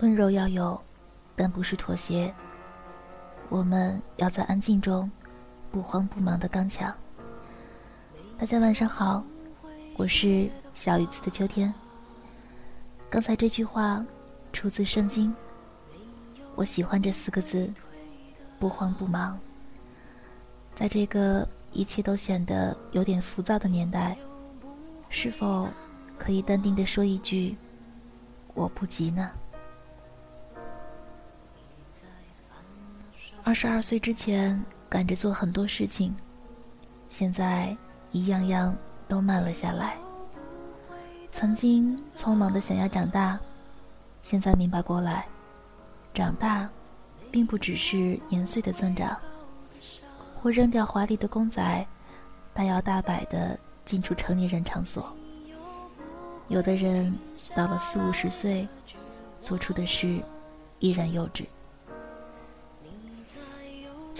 温柔要有，但不是妥协。我们要在安静中，不慌不忙的刚强。大家晚上好，我是小雨子的秋天。刚才这句话出自圣经，我喜欢这四个字：不慌不忙。在这个一切都显得有点浮躁的年代，是否可以淡定的说一句“我不急”呢？二十二岁之前赶着做很多事情，现在一样样都慢了下来。曾经匆忙的想要长大，现在明白过来，长大，并不只是年岁的增长。或扔掉华丽的公仔，大摇大摆的进出成年人场所。有的人到了四五十岁，做出的事依然幼稚。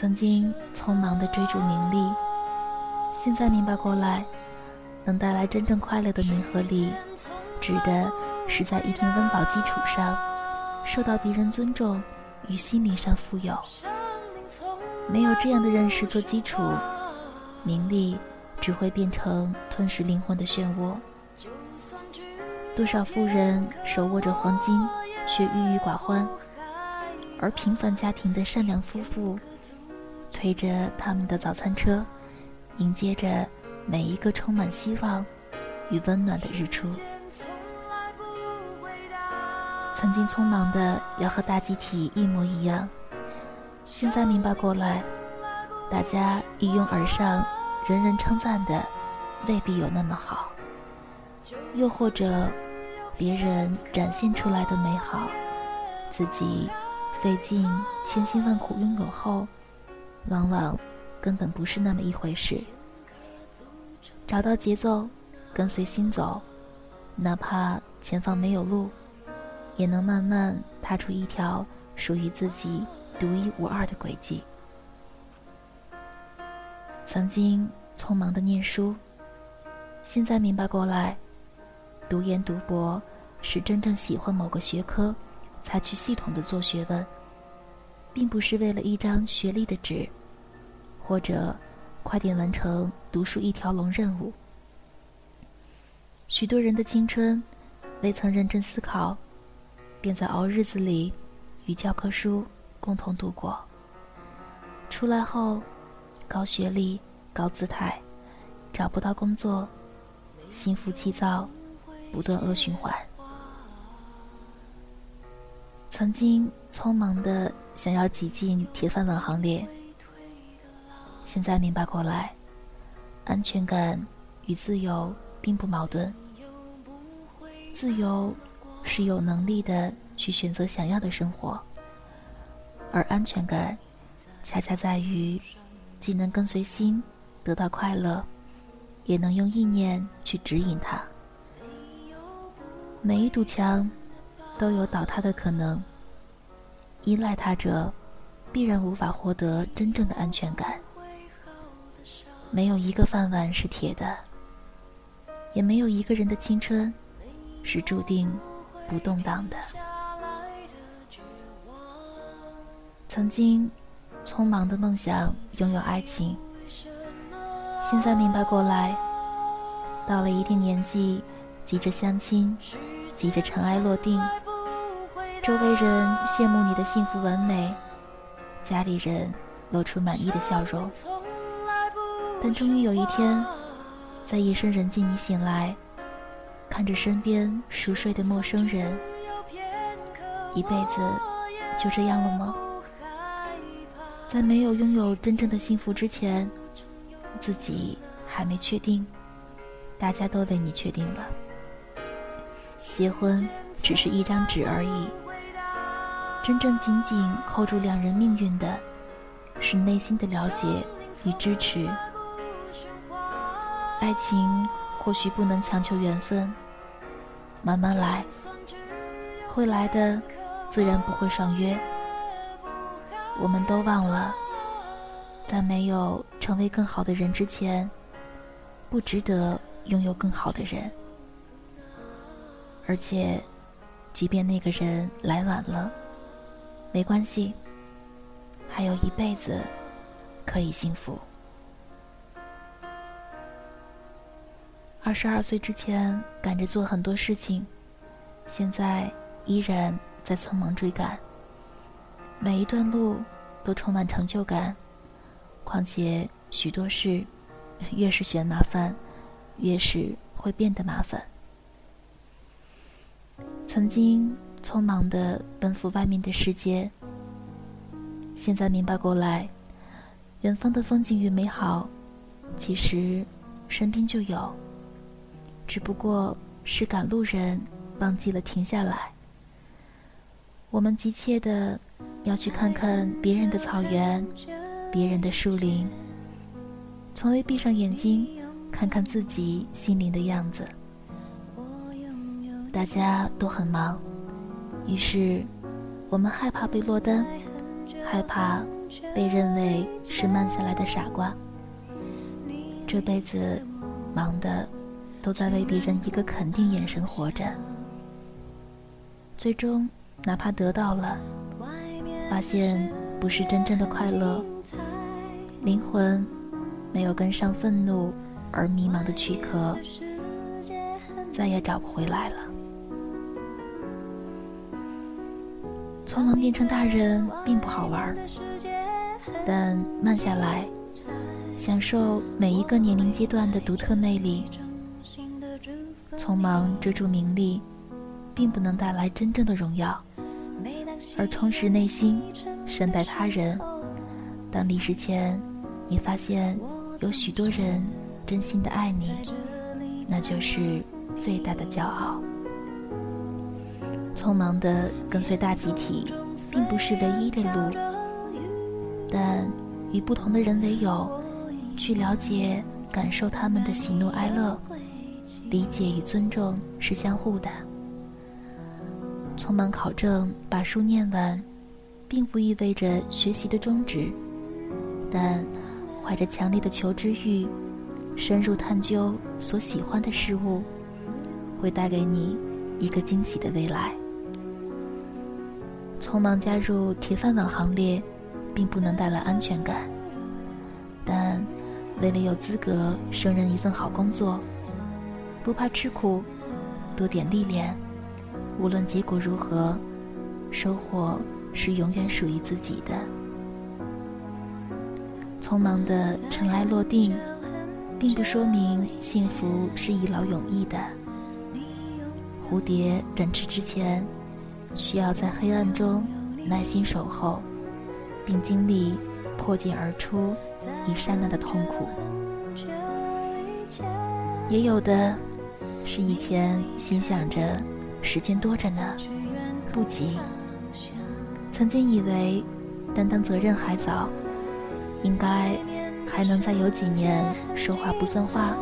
曾经匆忙的追逐名利，现在明白过来，能带来真正快乐的名和利，指的是在一定温饱基础上，受到别人尊重与心灵上富有。没有这样的认识做基础，名利只会变成吞噬灵魂的漩涡。多少富人手握着黄金，却郁郁寡欢，而平凡家庭的善良夫妇。推着他们的早餐车，迎接着每一个充满希望与温暖的日出。曾经匆忙的要和大集体一模一样，现在明白过来，大家一拥而上，人人称赞的未必有那么好。又或者，别人展现出来的美好，自己费尽千辛万苦拥有后。往往根本不是那么一回事。找到节奏，跟随心走，哪怕前方没有路，也能慢慢踏出一条属于自己独一无二的轨迹。曾经匆忙的念书，现在明白过来，读研读博是真正喜欢某个学科，才去系统的做学问。并不是为了一张学历的纸，或者快点完成读书一条龙任务。许多人的青春未曾认真思考，便在熬日子里与教科书共同度过。出来后，高学历、高姿态，找不到工作，心浮气躁，不断恶循环。曾经匆忙的。想要挤进铁饭碗行列，现在明白过来，安全感与自由并不矛盾。自由是有能力的去选择想要的生活，而安全感恰恰在于既能跟随心得到快乐，也能用意念去指引它。每一堵墙都有倒塌的可能。依赖他者，必然无法获得真正的安全感。没有一个饭碗是铁的，也没有一个人的青春是注定不动荡的。曾经匆忙的梦想拥有爱情，现在明白过来，到了一定年纪，急着相亲，急着尘埃落定。周围人羡慕你的幸福完美，家里人露出满意的笑容。但终于有一天，在夜深人静，你醒来，看着身边熟睡的陌生人，一辈子就这样了吗？在没有拥有真正的幸福之前，自己还没确定，大家都为你确定了。结婚只是一张纸而已。真正紧紧扣住两人命运的，是内心的了解与支持。爱情或许不能强求缘分，慢慢来，会来的，自然不会爽约。我们都忘了，在没有成为更好的人之前，不值得拥有更好的人。而且，即便那个人来晚了，没关系，还有一辈子可以幸福。二十二岁之前赶着做很多事情，现在依然在匆忙追赶。每一段路都充满成就感，况且许多事，越是嫌麻烦，越是会变得麻烦。曾经匆忙的奔赴外面的世界，现在明白过来，远方的风景与美好，其实身边就有。只不过是赶路人忘记了停下来。我们急切的要去看看别人的草原，别人的树林，从未闭上眼睛看看自己心灵的样子。大家都很忙，于是我们害怕被落单，害怕被认为是慢下来的傻瓜。这辈子忙的。都在为别人一个肯定眼神活着，最终哪怕得到了，发现不是真正的快乐，灵魂没有跟上愤怒而迷茫的躯壳，再也找不回来了。匆忙变成大人并不好玩，但慢下来，享受每一个年龄阶段的独特魅力。匆忙追逐名利，并不能带来真正的荣耀，而充实内心、善待他人。当离世前，你发现有许多人真心的爱你，那就是最大的骄傲。匆忙的跟随大集体，并不是唯一的路，但与不同的人为友，去了解、感受他们的喜怒哀乐。理解与尊重是相互的。匆忙考证，把书念完，并不意味着学习的终止，但怀着强烈的求知欲，深入探究所喜欢的事物，会带给你一个惊喜的未来。匆忙加入铁饭碗行列，并不能带来安全感，但为了有资格胜任一份好工作。不怕吃苦，多点历练，无论结果如何，收获是永远属于自己的。匆忙的尘埃落定，并不说明幸福是一劳永逸的。蝴蝶展翅之前，需要在黑暗中耐心守候，并经历破茧而出一刹那的痛苦。也有的。是以前心想着时间多着呢，不急。曾经以为担当责任还早，应该还能再有几年说话不算话，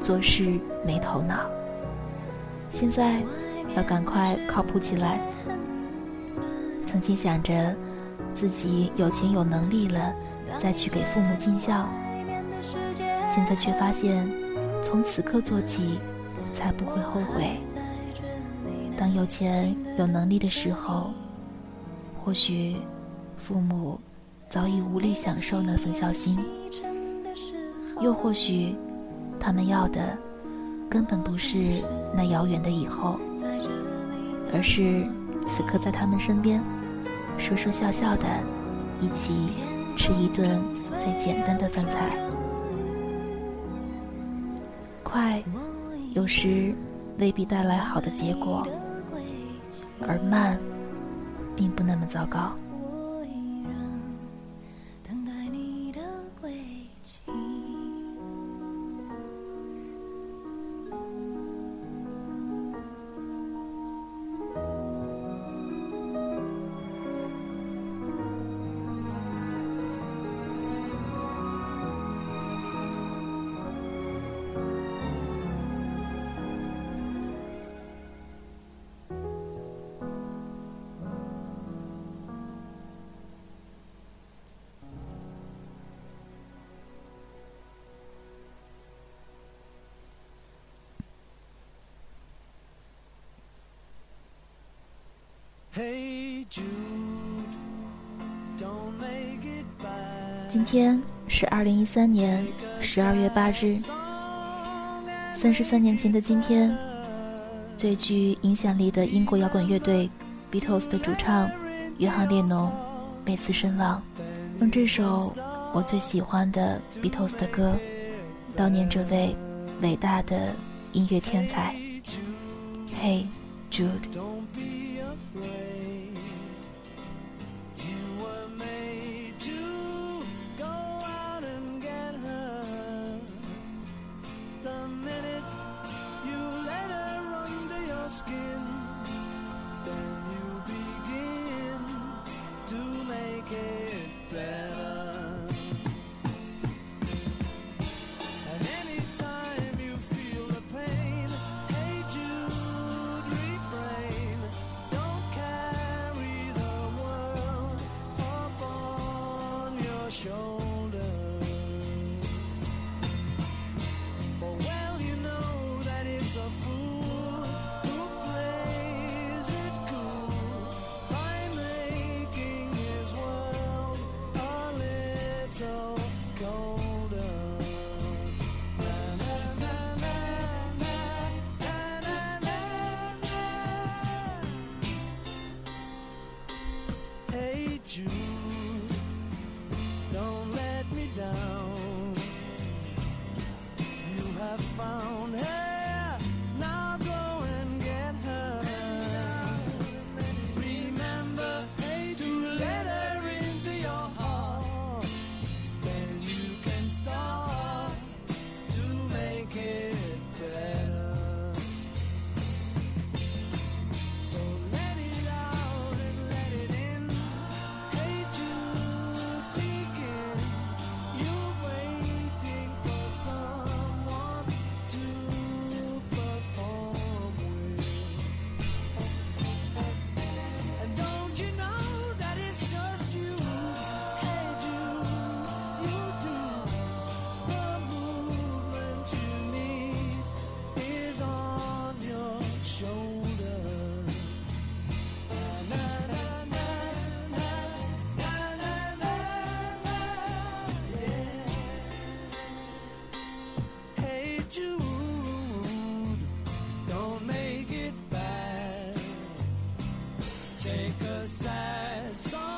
做事没头脑。现在要赶快靠谱起来。曾经想着自己有钱有能力了再去给父母尽孝，现在却发现从此刻做起。才不会后悔。当有钱有能力的时候，或许父母早已无力享受那份孝心，又或许他们要的根本不是那遥远的以后，而是此刻在他们身边，说说笑笑的，一起吃一顿最简单的饭菜，快。有时未必带来好的结果，而慢，并不那么糟糕。今天是二零一三年十二月八日，三十三年前的今天，最具影响力的英国摇滚乐队 Beatles 的主唱约翰列侬被刺身亡。用这首我最喜欢的 Beatles 的歌，悼念这位伟大的音乐天才。Hey Jude。sad song.